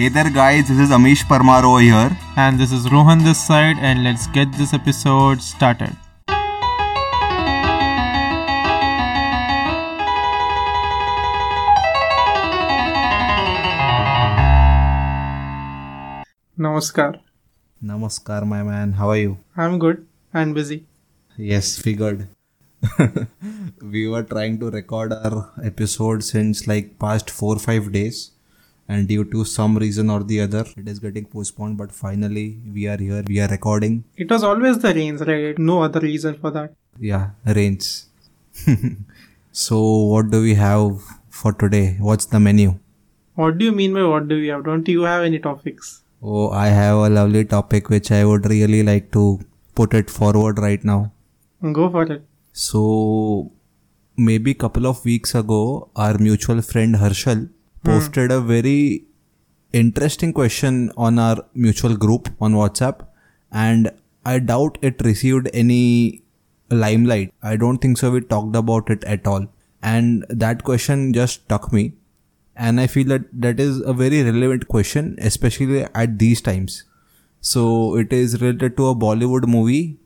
Hey there, guys, this is Amish Parmar over here. And this is Rohan this side, and let's get this episode started. Namaskar. Namaskar, my man. How are you? I'm good and busy. Yes, figured. we were trying to record our episode since like past four five days and due to some reason or the other it is getting postponed but finally we are here we are recording. It was always the rains right? No other reason for that. Yeah rains. So what do we have for today? What's the menu? What do you mean by what do we have? Don't you have any topics? Oh i have a lovely topic which i would really like to put it forward right now. Go for it. So maybe couple of weeks ago, our mutual friend Harshal posted a very interesting question on our mutual group on WhatsApp, and I doubt it received any limelight. I don't think so. We talked about it at all, and that question just stuck me, and I feel that that is a very relevant question, especially at these times. So it is related to a Bollywood movie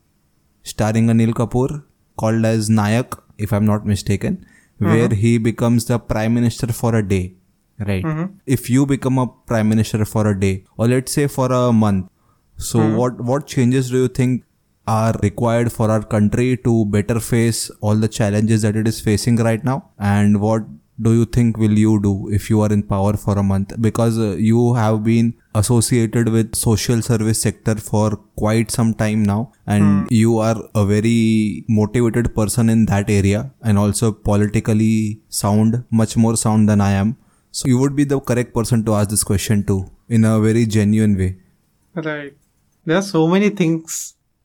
starring Anil Kapoor called as Nayak, if I'm not mistaken, mm-hmm. where he becomes the prime minister for a day. Right. Mm-hmm. If you become a prime minister for a day, or let's say for a month, so mm-hmm. what what changes do you think are required for our country to better face all the challenges that it is facing right now, and what do you think will you do if you are in power for a month because uh, you have been associated with social service sector for quite some time now and mm. you are a very motivated person in that area and also politically sound much more sound than i am so you would be the correct person to ask this question to in a very genuine way right there are so many things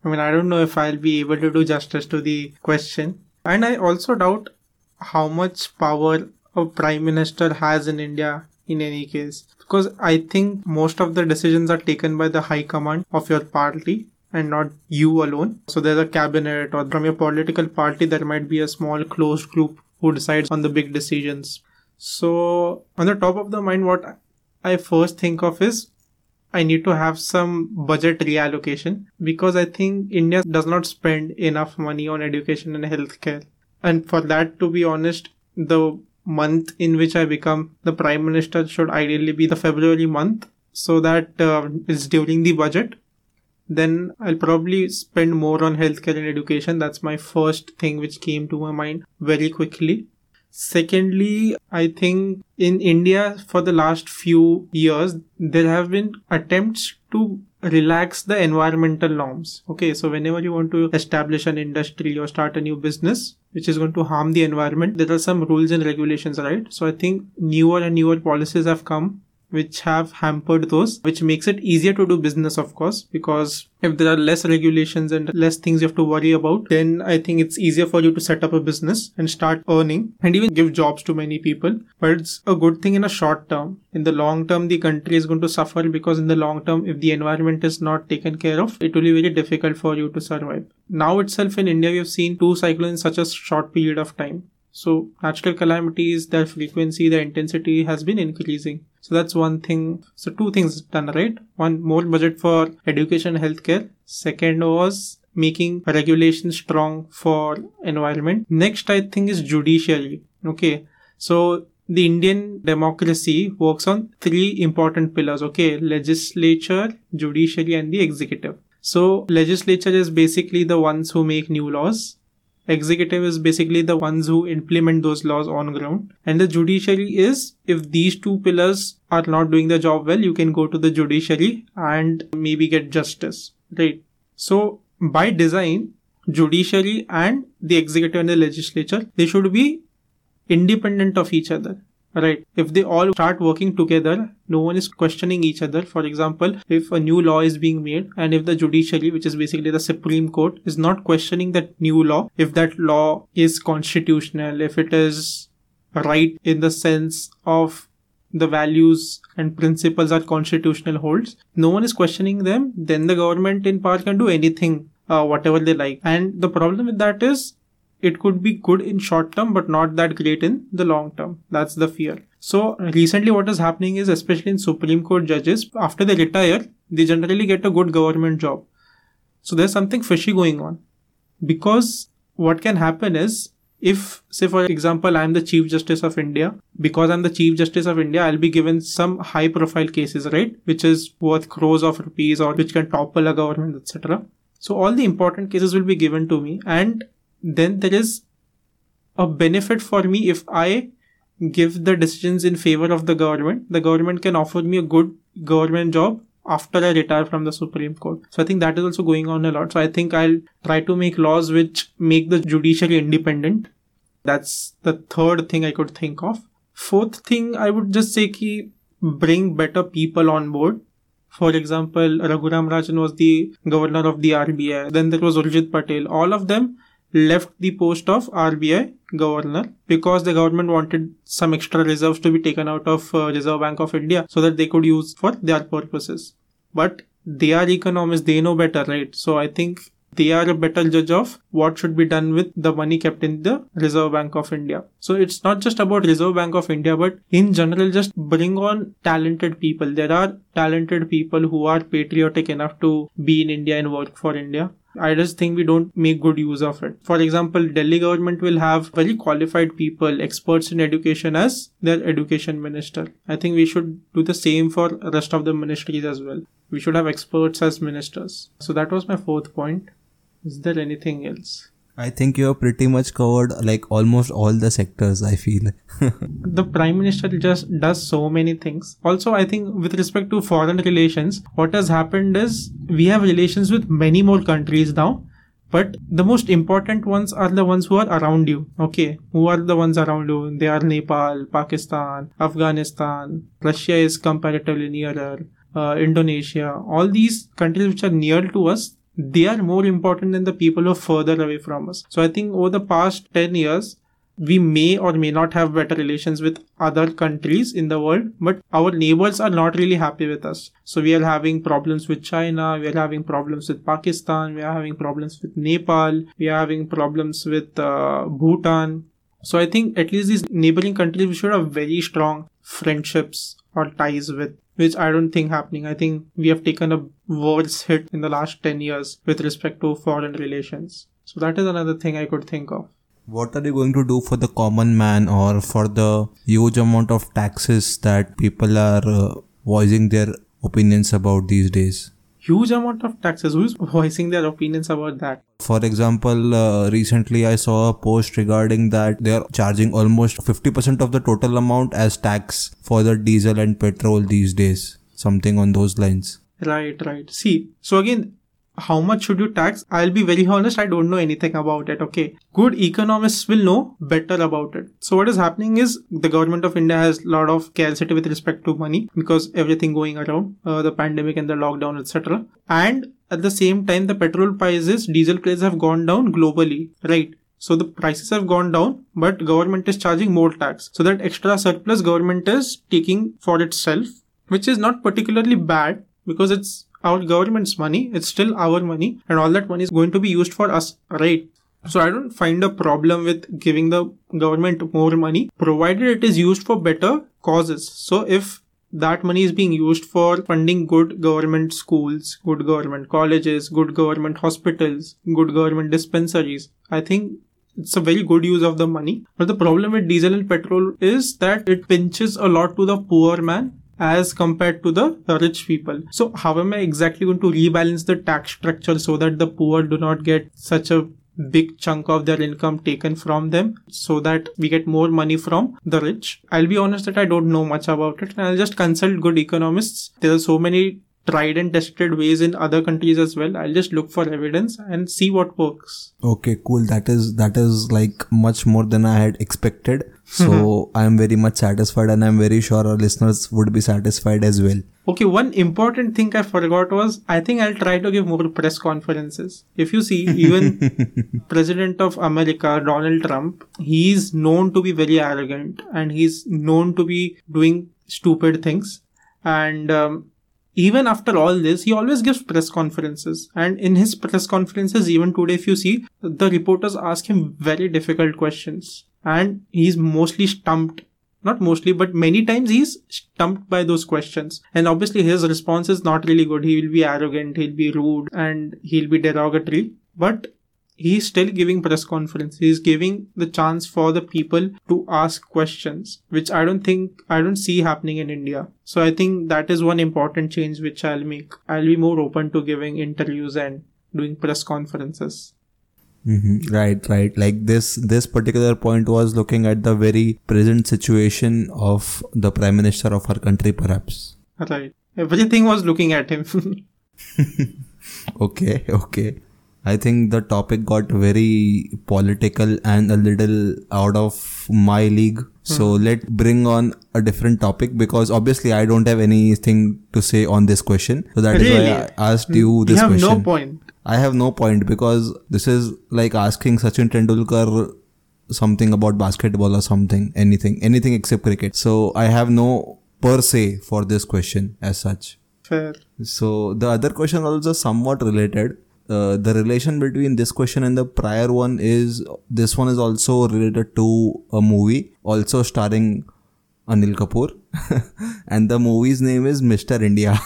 i mean i don't know if i'll be able to do justice to the question and i also doubt how much power a prime minister has in India in any case. Because I think most of the decisions are taken by the high command of your party and not you alone. So there's a cabinet or from your political party there might be a small closed group who decides on the big decisions. So on the top of the mind what I first think of is I need to have some budget reallocation because I think India does not spend enough money on education and healthcare. And for that to be honest, the month in which I become the prime minister should ideally be the February month so that uh, it's during the budget. Then I'll probably spend more on healthcare and education. That's my first thing which came to my mind very quickly. Secondly, I think in India for the last few years, there have been attempts to relax the environmental norms. Okay, so whenever you want to establish an industry or start a new business, which is going to harm the environment, there are some rules and regulations, right? So I think newer and newer policies have come which have hampered those, which makes it easier to do business, of course, because if there are less regulations and less things you have to worry about, then I think it's easier for you to set up a business and start earning and even give jobs to many people. But it's a good thing in a short term. In the long term, the country is going to suffer because in the long term, if the environment is not taken care of, it will be very difficult for you to survive. Now itself in India, we have seen two cyclones in such a short period of time. So natural calamities, their frequency, their intensity has been increasing. So that's one thing. So two things done, right? One more budget for education healthcare. Second was making regulation strong for environment. Next, I think is judiciary. Okay. So the Indian democracy works on three important pillars. Okay. Legislature, judiciary and the executive. So legislature is basically the ones who make new laws executive is basically the ones who implement those laws on ground. And the judiciary is if these two pillars are not doing the job well you can go to the judiciary and maybe get justice right? So by design judiciary and the executive and the legislature they should be independent of each other Right. If they all start working together, no one is questioning each other. For example, if a new law is being made and if the judiciary, which is basically the Supreme Court, is not questioning that new law, if that law is constitutional, if it is right in the sense of the values and principles are constitutional holds, no one is questioning them, then the government in power can do anything, uh, whatever they like. And the problem with that is it could be good in short term but not that great in the long term that's the fear So recently what is happening is especially in Supreme Court judges, after they retire, they generally get a good government job. So there's something fishy going on. Because what can happen is if say for example i'm the chief justice of india because i'm the chief justice of india i'll be given some high profile cases right which is worth crores of rupees or which can topple a government etc so all the important cases will be given to me and then there is a benefit for me if i give the decisions in favor of the government the government can offer me a good government job after I retire from the Supreme Court. So I think that is also going on a lot. So I think I'll try to make laws which make the judiciary independent. That's the third thing I could think of. Fourth thing I would just say ki bring better people on board. For example, Raghuram Rajan was the governor of the RBI. Then there was Urjit Patel. All of them left the post of RBI governor because the government wanted some extra reserves to be taken out of uh, Reserve Bank of India so that they could use for their purposes. But they are economists, they know better, right? So I think they are a better judge of what should be done with the money kept in the Reserve Bank of India. So it's not just about Reserve Bank of India, but in general, just bring on talented people. There are talented people who are patriotic enough to be in India and work for India. I just think we don't make good use of it. For example, Delhi government will have very qualified people, experts in education as their education minister. I think we should do the same for rest of the ministries as well. We should have experts as ministers. So that was my fourth point. Is there anything else? I think you have pretty much covered like almost all the sectors, I feel. the Prime Minister just does so many things. Also, I think with respect to foreign relations, what has happened is we have relations with many more countries now. But the most important ones are the ones who are around you. Okay. Who are the ones around you? They are Nepal, Pakistan, Afghanistan. Russia is comparatively nearer. Uh, Indonesia. All these countries which are near to us, they are more important than the people who are further away from us. So I think over the past 10 years, we may or may not have better relations with other countries in the world, but our neighbors are not really happy with us. So we are having problems with China, we are having problems with Pakistan, we are having problems with Nepal, we are having problems with uh, Bhutan. So I think at least these neighboring countries we should have very strong friendships or ties with which I don't think happening. I think we have taken a worse hit in the last 10 years with respect to foreign relations. So that is another thing I could think of. What are you going to do for the common man or for the huge amount of taxes that people are uh, voicing their opinions about these days? Huge amount of taxes. Who's voicing their opinions about that? For example, uh, recently I saw a post regarding that they are charging almost 50% of the total amount as tax for the diesel and petrol these days. Something on those lines. Right, right. See, so again, how much should you tax? I'll be very honest, I don't know anything about it. Okay. Good economists will know better about it. So what is happening is the government of India has a lot of scarcity with respect to money because everything going around, uh, the pandemic and the lockdown, etc. And at the same time, the petrol prices, diesel prices have gone down globally, right? So the prices have gone down, but government is charging more tax. So that extra surplus government is taking for itself, which is not particularly bad because it's our government's money. It's still our money and all that money is going to be used for us, right? So I don't find a problem with giving the government more money provided it is used for better causes. So if that money is being used for funding good government schools, good government colleges, good government hospitals, good government dispensaries. I think it's a very good use of the money. But the problem with diesel and petrol is that it pinches a lot to the poor man as compared to the rich people. So how am I exactly going to rebalance the tax structure so that the poor do not get such a big chunk of their income taken from them so that we get more money from the rich. I'll be honest that I don't know much about it and I'll just consult good economists. There are so many tried and tested ways in other countries as well. I'll just look for evidence and see what works. Okay, cool. That is that is like much more than I had expected. So mm-hmm. I am very much satisfied and I'm very sure our listeners would be satisfied as well. Okay, one important thing I forgot was I think I'll try to give more press conferences. If you see, even President of America, Donald Trump, he's known to be very arrogant and he's known to be doing stupid things. And um, even after all this, he always gives press conferences. And in his press conferences, even today, if you see, the reporters ask him very difficult questions. And he's mostly stumped not mostly, but many times he's stumped by those questions. And obviously his response is not really good. He will be arrogant, he'll be rude, and he'll be derogatory. But he's still giving press conference. He's giving the chance for the people to ask questions, which I don't think, I don't see happening in India. So I think that is one important change which I'll make. I'll be more open to giving interviews and doing press conferences. Mm-hmm. Right, right. Like this, this particular point was looking at the very present situation of the prime minister of our country, perhaps. Right. Everything was looking at him. okay, okay. I think the topic got very political and a little out of my league. So Hmm. let's bring on a different topic because obviously I don't have anything to say on this question. So that is Really? why I asked you this question. you have question. no point. I have no point because this is like asking Sachin Tendulkar something about basketball or something, anything, anything except cricket. So I have no per se for this question as such. Fair. So the other question also somewhat related. Uh, the relation between this question and the prior one is this one is also related to a movie also starring Anil Kapoor and the movie's name is Mr. India.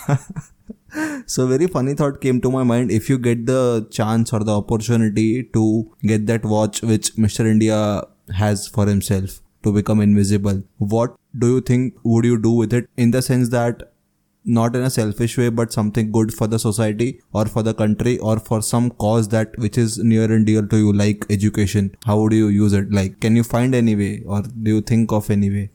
so very funny thought came to my mind if you get the chance or the opportunity to get that watch which Mr. India has for himself to become invisible what do you think would you do with it in the sense that not in a selfish way but something good for the society or for the country or for some cause that which is near and dear to you like education how would you use it like can you find any way or do you think of any way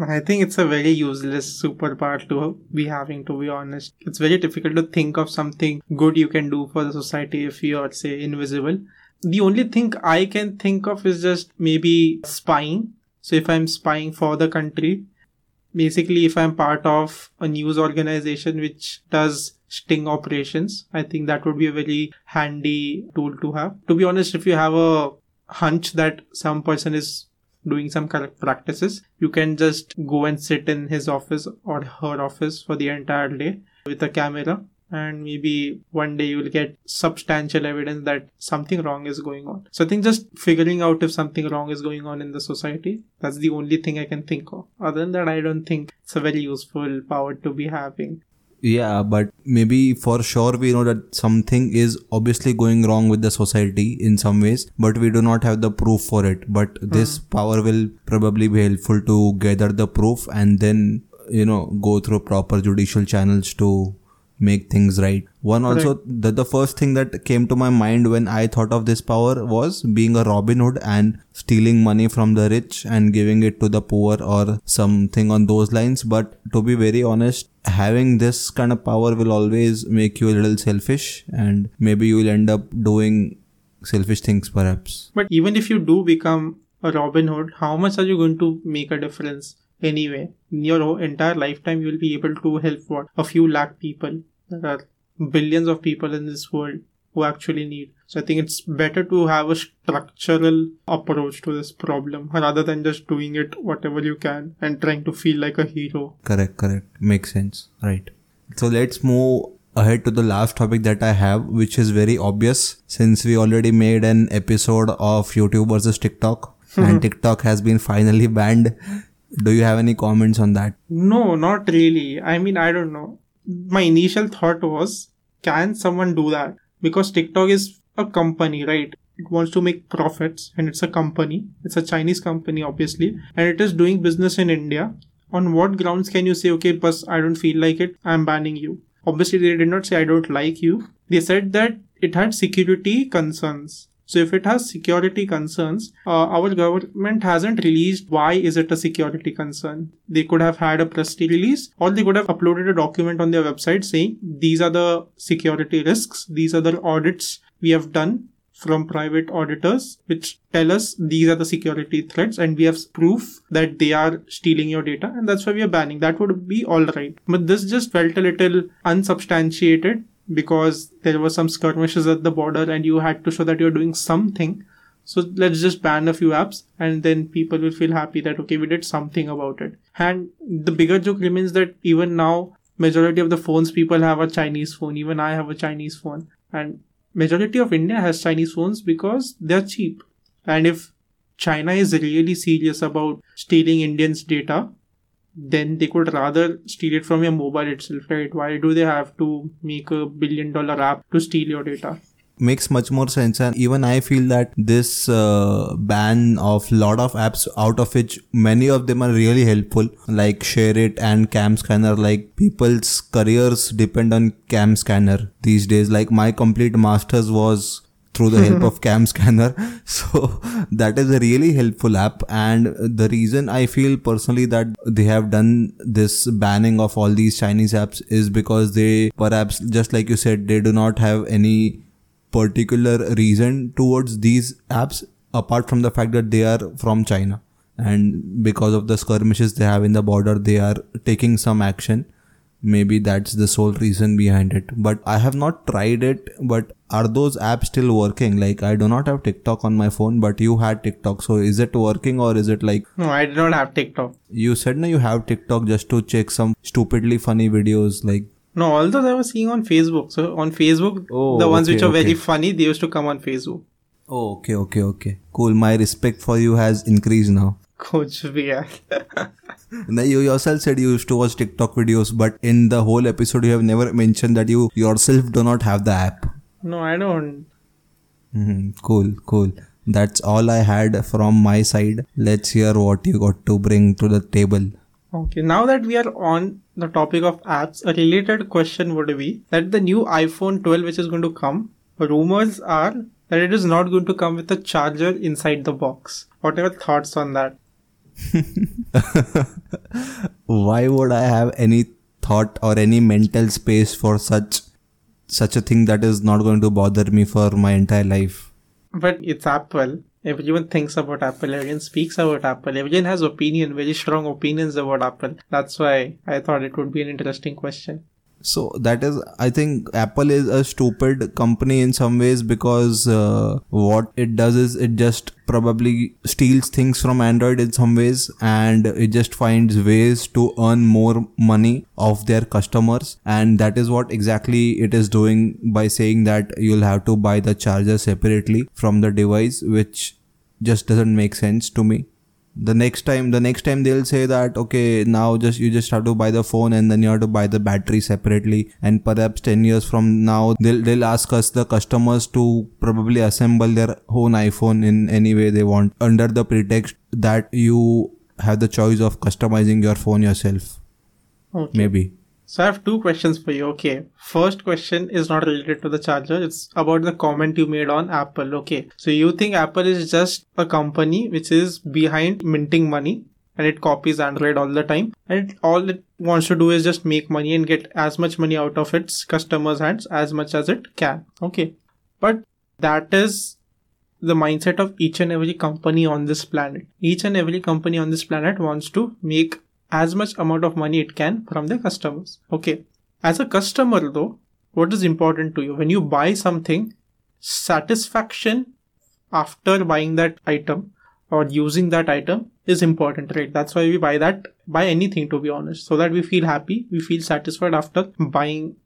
I think it's a very useless superpower to be having, to be honest. It's very difficult to think of something good you can do for the society if you are, say, invisible. The only thing I can think of is just maybe spying. So if I'm spying for the country, basically if I'm part of a news organization which does sting operations, I think that would be a very handy tool to have. To be honest, if you have a hunch that some person is doing some correct practices, you can just go and sit in his office or her office for the entire day with a camera and maybe one day you will get substantial evidence that something wrong is going on. So I think just figuring out if something wrong is going on in the society, that's the only thing I can think of. Other than that, I don't think it's a very useful power to be having. yeah but maybe for sure we know that something is obviously going wrong with the society in some ways but we do not have the proof for it but hmm. this power will probably be helpful to gather the proof and then you know go through proper judicial channels to make things right one also the, the first thing that came to my mind when i thought of this power was being a robin hood and stealing money from the rich and giving it to the poor or something on those lines but to be very honest having this kind of power will always make you a little selfish and maybe you will end up doing selfish things perhaps But even if you do become a Robin Hood, how much are you going to make a difference anyway? In your whole entire lifetime, you will be able to help what? A few lakh people. There are billions of people in this world who actually need. So I think it's better to have a structural approach to this problem rather than just doing it whatever you can and trying to feel like a hero. correct correct makes sense right so let's move ahead to the last topic that i have which is very obvious since we already made an episode of youtube versus tiktok and tiktok has been finally banned do you have any comments on that No, not really. I mean, I don't know. My initial thought was, can someone do that? Because TikTok is a company, right? It wants to make profits and it's a company. It's a Chinese company, obviously, and it is doing business in India. On what grounds can you say, okay, but I don't feel like it, I'm banning you? Obviously, they did not say, I don't like you. They said that it had security concerns. So if it has security concerns, uh, our government hasn't released why is it a security concern. They could have had a press release or they could have uploaded a document on their website saying these are the security risks, these are the audits we have done from private auditors which tell us these are the security threats and we have proof that they are stealing your data and that's why we are banning. That would be all right. But this just felt a little unsubstantiated because there were some skirmishes at the border and you had to show that you're doing something. So let's just ban a few apps and then people will feel happy that okay we did something about it. And the bigger joke remains that even now majority of the phones people have a chinese phone. Even i have a chinese phone. And majority of india has chinese phones because they're cheap. And if China is really serious about stealing Indians' data, then they could rather steal it from your mobile itself, right? Why do they have to make a billion dollar app to steal your data? makes much more sense and even i feel that this uh, ban of lot of apps out of which many of them are really helpful like ShareIt and cam scanner like people's careers depend on cam scanner these days like my complete masters was through the help mm-hmm. of cam scanner. So that is a really helpful app. And the reason i feel personally that they have done this banning of all these chinese apps is because they perhaps just like you said they do not have any particular reason towards these apps apart from the fact that they are from China. And because of the skirmishes they have in the border they are taking some action maybe that's the sole reason behind it. But i have not tried it but are those apps still working? Like i do not have tiktok on my phone but you had tiktok. So is it working or is it like no i do not have tiktok. You said no you have tiktok just to check some stupidly funny videos like no, all those I was seeing on Facebook. So on Facebook, Oh, the ones okay, which are okay. very funny, they used to come on Facebook. oh okay okay okay. Cool. My respect for you has increased now Coach VR. Now you yourself said you used to watch TikTok videos, but in the whole episode you have never mentioned that you yourself do not have the app. no, I don't. hmm Cool, cool. That's all I had from my side. Let's hear what you got to bring to the table. Okay, now that we are on the topic of apps, a related question would be that the new iPhone 12 which is going to come, rumors are that it is not going to come with a charger inside the box. What are your thoughts on that? Why would I have any thought or any mental space for such such a thing that is not going to bother me for my entire life? But it's Apple. Everyone thinks about Apple. Everyone speaks about Apple. Everyone has opinion, very strong opinions about Apple. That's why I thought it would be an interesting question. So that is, I think Apple is a stupid company in some ways because uh, what it does is it just probably steals things from Android in some ways and it just finds ways to earn more money of their customers. And that is what exactly it is doing by saying that you'll have to buy the charger separately from the device which just doesn't make sense to me the next time the next time they'll say that okay now just you just have to buy the phone and then you have to buy the battery separately. And perhaps 10 years from now they'll they'll ask us the customers to probably assemble their own iphone in any way they want under the pretext that you have the choice of customizing your phone yourself. Okay. maybe So I have two questions for you. Okay. First question is not related to the charger. It's about the comment you made on Apple. Okay. So you think Apple is just a company which is behind minting money and it copies Android all the time. And it, all it wants to do is just make money and get as much money out of its customers' hands as much as it can. Okay. But that is the mindset of each and every company on this planet. Each and every company on this planet wants to make as much amount of money it can from the customers. Okay. As a customer though, what is important to you? When you buy something, satisfaction after buying that item or using that item is important, right? That's why we buy that, buy anything to be honest, so that we feel happy, we feel satisfied after buying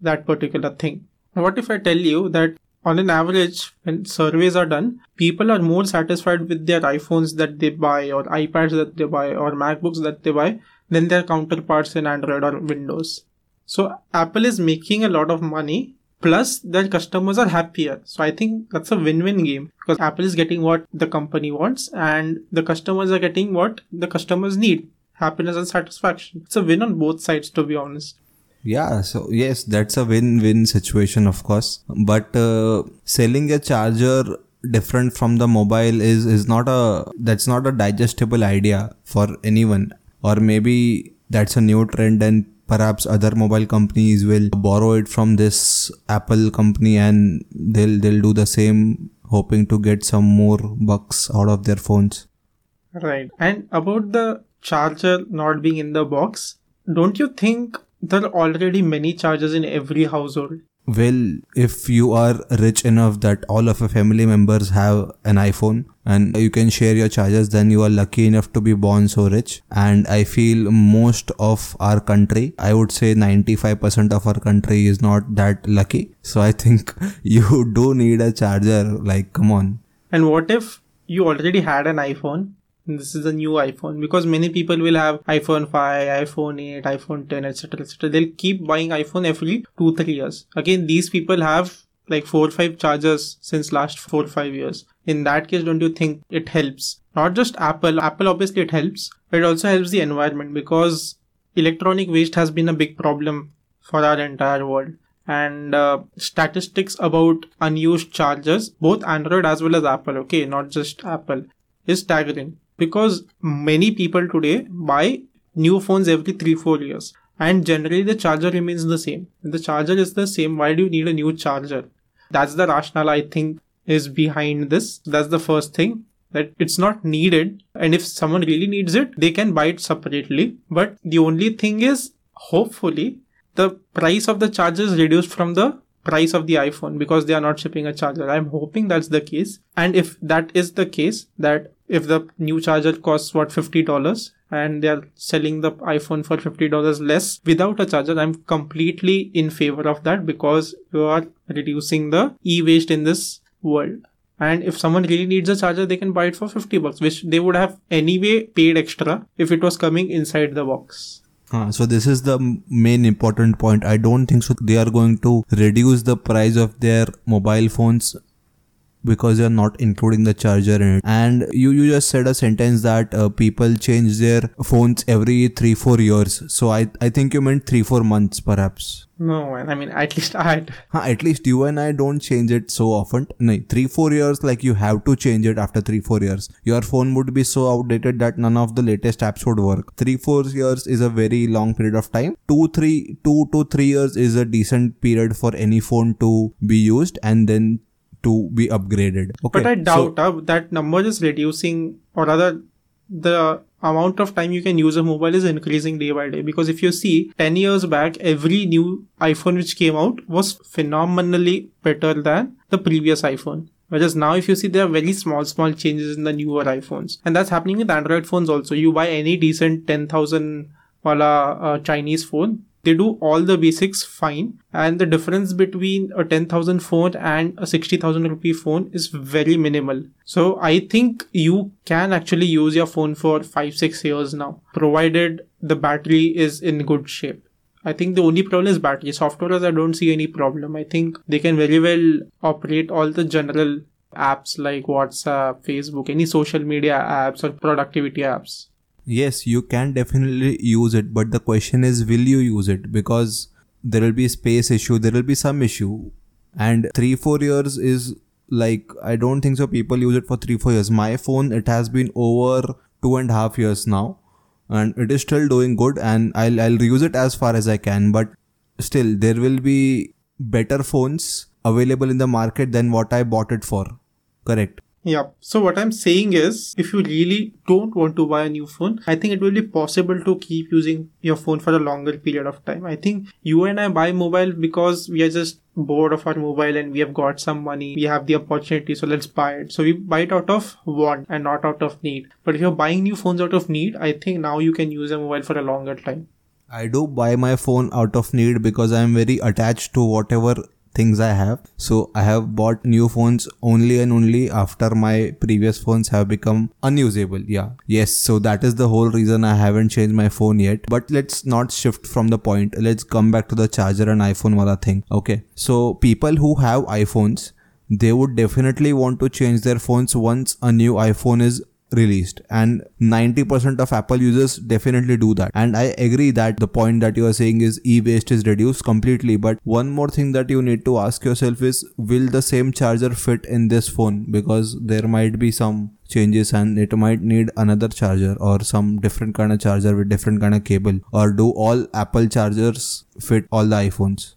that particular thing. What if I tell you that on an average, when surveys are done, people are more satisfied with their iPhones that they buy, or iPads that they buy, or MacBooks that they buy than their counterparts in Android or Windows. So Apple is making a lot of money, plus their customers are happier. So I think that's a win-win game because Apple is getting what the company wants, and the customers are getting what the customers need happiness and satisfaction. It's a win on both sides, to be honest. Yeah, so yes, that's a win-win situation, of course. But uh, selling a charger different from the mobile is is not a that's not a digestible idea for anyone. Or maybe that's a new trend, and perhaps other mobile companies will borrow it from this Apple company, and they'll they'll do the same, hoping to get some more bucks out of their phones. Right. And about the charger not being in the box, don't you think there are already many chargers in every household? Well, if you are rich enough that all of your family members have an iPhone and you can share your chargers, then you are lucky enough to be born so rich. And I feel most of our country, I would say 95% of our country is not that lucky. So I think you do need a charger. Like, come on. And what if you already had an iPhone, this is a new iphone. Because many people will have iphone 5 iphone 8 iphone 10 etc etc they'll keep buying iphone every 2 3 years. Again these people have like 4 or 5 chargers since last 4 or 5 years. In that case don't you think it helps? Not just apple. Apple obviously it helps but it also helps the environment because electronic waste has been a big problem for our entire world. And uh, statistics about unused chargers both android as well as apple okay? Not just apple is staggering because many people today buy new phones every 3 4 years. And generally the charger remains the same. If the charger is the same why do you need a new charger? That's the rationale i think is behind this. That's the first thing that it's not needed. And if someone really needs it they can buy it separately. But the only thing is hopefully the price of the charger is reduced from the price of the iphone because they are not shipping a charger. I'm hoping that's the case. And if that is the case that if the new charger costs what $50 and they're selling the iphone for $50 less without a charger i'm completely in favor of that because you are reducing the e-waste in this world. And if someone really needs a charger they can buy it for 50 bucks which they would have anyway paid extra if it was coming inside the box. Uh, so this is the main important point. I don't think so they are going to reduce the price of their mobile phones because you're not including the charger in it. And you you just said a sentence that uh, people change their phones every 3 4 years. So i i think you meant 3 4 months perhaps. No i mean at least i huh, at least you and i don't change it so often. No 3 4 years like you have to change it after 3 4 years. Your phone would be so outdated that none of the latest apps would work. 3 4 years is a very long period of time. Two, three, two to 3 years is a decent period for any phone to be used. And then to be upgraded. Okay. But I doubt so, uh, that number is reducing, or rather, the amount of time you can use a mobile is increasing day by day. Because if you see, 10 years back, every new iPhone which came out was phenomenally better than the previous iPhone. Whereas now, if you see, there are very small, small changes in the newer iPhones. And that's happening with Android phones also. You buy any decent 10,000 wala uh, Chinese phone, they do all the basics fine and the difference between a 10000 phone and a 60000 rupee phone is very minimal so i think you can actually use your phone for 5 6 years now provided the battery is in good shape I think the only problem is battery. Software, as I don't see any problem. I think they can very well operate all the general apps like WhatsApp, Facebook, any social media apps or productivity apps yes you can definitely use it but the question is will you use it? Because there will be space issue there will be some issue. And 3 4 years is like i don't think so people use it for 3 4 years. My phone it has been over two and a half years now and it is still doing good and i'll i'll reuse it as far as i can. But still there will be better phones available in the market than what i bought it for. Correct yeah. So what I'm saying is, if you really don't want to buy a new phone, I think it will be possible to keep using your phone for a longer period of time. I think you and I buy mobile because we are just bored of our mobile and we have got some money. We have the opportunity, so let's buy it. So we buy it out of want and not out of need. But if you're buying new phones out of need, I think now you can use a mobile for a longer time. I do buy my phone out of need because I'm very attached to whatever things I have. So I have bought new phones only and only after my previous phones have become unusable. Yeah. Yes. So that is the whole reason I haven't changed my phone yet. But let's not shift from the point. Let's come back to the charger and iPhone wala thing. Okay. So people who have iPhones, they would definitely want to change their phones once a new iPhone is released. And 90% of apple users definitely do that. And i agree that the point that you are saying is e-waste is reduced completely. But one more thing that you need to ask yourself is will the same charger fit in this phone? Because there might be some changes and it might need another charger or some different kind of charger with different kind of cable. Or do all apple chargers fit all the iphones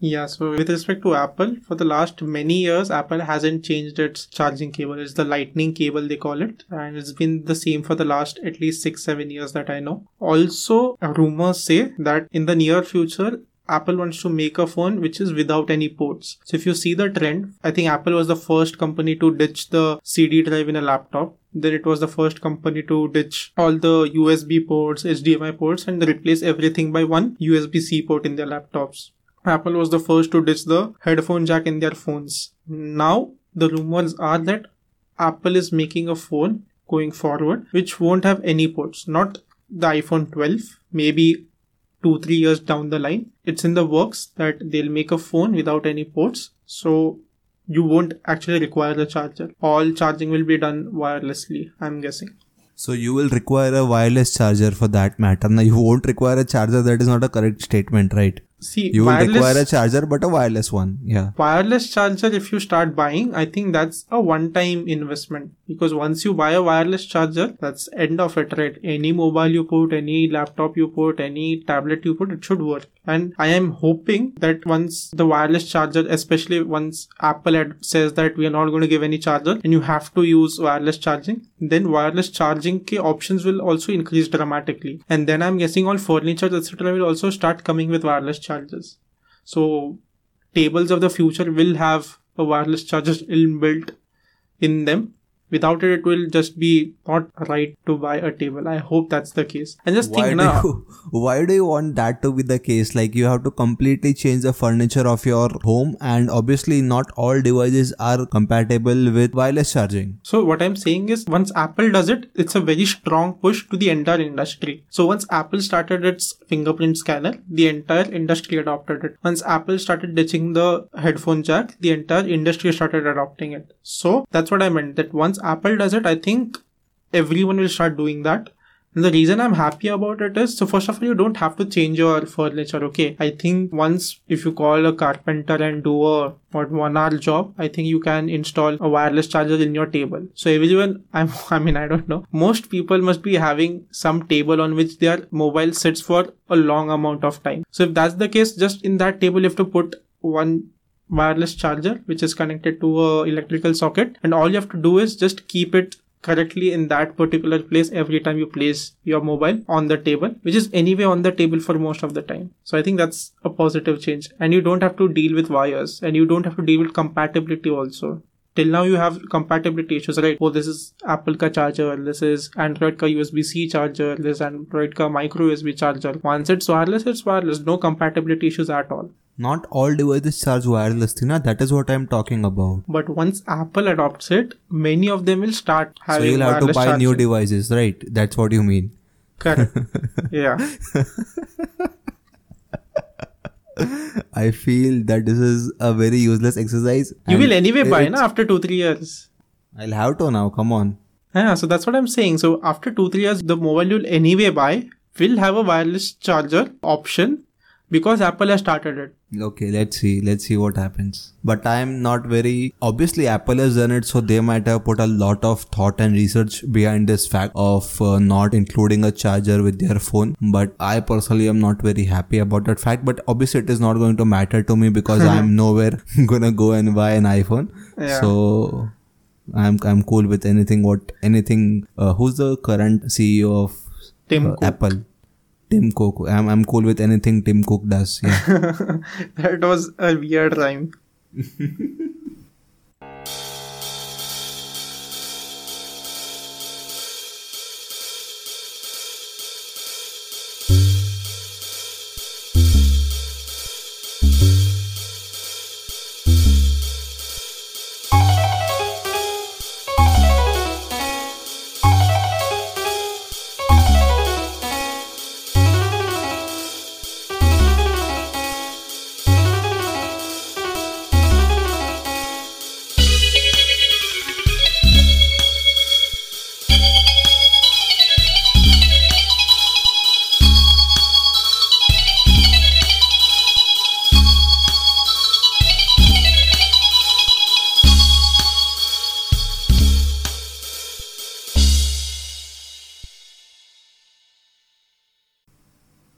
yeah, so with respect to Apple, for the last many years, Apple hasn't changed its charging cable. It's the lightning cable, they call it. And it's been the same for the last at least six, seven years that I know. Also, rumors say that in the near future, Apple wants to make a phone which is without any ports. So if you see the trend, I think Apple was the first company to ditch the CD drive in a laptop. Then it was the first company to ditch all the USB ports, HDMI ports, and replace everything by one USB C port in their laptops. Apple was the first to ditch the headphone jack in their phones. Now, the rumors are that Apple is making a phone going forward which won't have any ports. Not the iPhone 12, maybe two, three years down the line. It's in the works that they'll make a phone without any ports. So you won't actually require a charger. All charging will be done wirelessly, I'm guessing. So you will require a wireless charger for that matter. Now you won't require a charger. That is not a correct statement, right? See, You will require a charger, but a wireless one. Yeah. wireless charger, if you start buying, I think that's a one time investment because once you buy a wireless charger, that's end of it, right? Any mobile you put, any laptop you put, any tablet you put, it should work. And I am hoping that once the wireless charger, especially once Apple says that we are not going to give any charger and you have to use wireless charging, then wireless charging ke options will also increase dramatically. And then I'm guessing all furniture, etc., will also start coming with wireless chargers. So tables of the future will have a wireless charger inbuilt in them. Without it, it will just be not right to buy a table. I hope that's the case. And just Why think now. you why do you want that to be the case? Like you have to completely change the furniture of your home, and obviously not all devices are compatible with wireless charging. So what I'm saying is once Apple does it, it's a very strong push to the entire industry. So once Apple started its fingerprint scanner, the entire industry adopted it. Once Apple started ditching the headphone jack, the entire industry started adopting it. So that's what I meant that once Apple does it, I think everyone will start doing that. And the reason I'm happy about it is so first of all you don't have to change your furniture, okay? I think once if you call a carpenter and do a what one hour job, I think you can install a wireless charger in your table. So everyone I'm I mean I don't know. Most people must be having some table on which their mobile sits for a long amount of time. So if that's the case, just in that table you have to put one wireless charger which is connected to a electrical socket. And all you have to do is just keep it correctly in that particular place every time you place your mobile on the table which is anyway on the table for most of the time. So i think that's a positive change. And you don't have to deal with wires and you don't have to deal with compatibility also till now you have compatibility issues right oh this is apple ka charger this is android ka usb c charger this is android ka micro usb charger once it's wireless it's wireless no compatibility issues at all Not all devices charge wirelessly. Na? That is what I'm talking about. But once Apple adopts it, many of them will start having So you'll have to buy new devices, right? That's what you mean. Correct. yeah. I feel that this is a very useless exercise. You will anyway buy na, after two, three years. I'll have to now. Come on. Yeah, so that's what I'm saying. So after two, three years, the mobile you'll anyway buy will have a wireless charger option because Apple has started it. Okay, let's see. Let's see what happens. But I'm not very. Obviously, Apple has done it, so they might have put a lot of thought and research behind this fact of uh, not including a charger with their phone. But I personally am not very happy about that fact. But obviously, it is not going to matter to me because I'm nowhere gonna go and buy an iPhone. Yeah. So I'm I'm cool with anything. What anything? Uh, who's the current CEO of Tim uh. Apple? Tim Cook. I'm I'm cool with anything Tim Cook does. Yeah. that was a weird rhyme.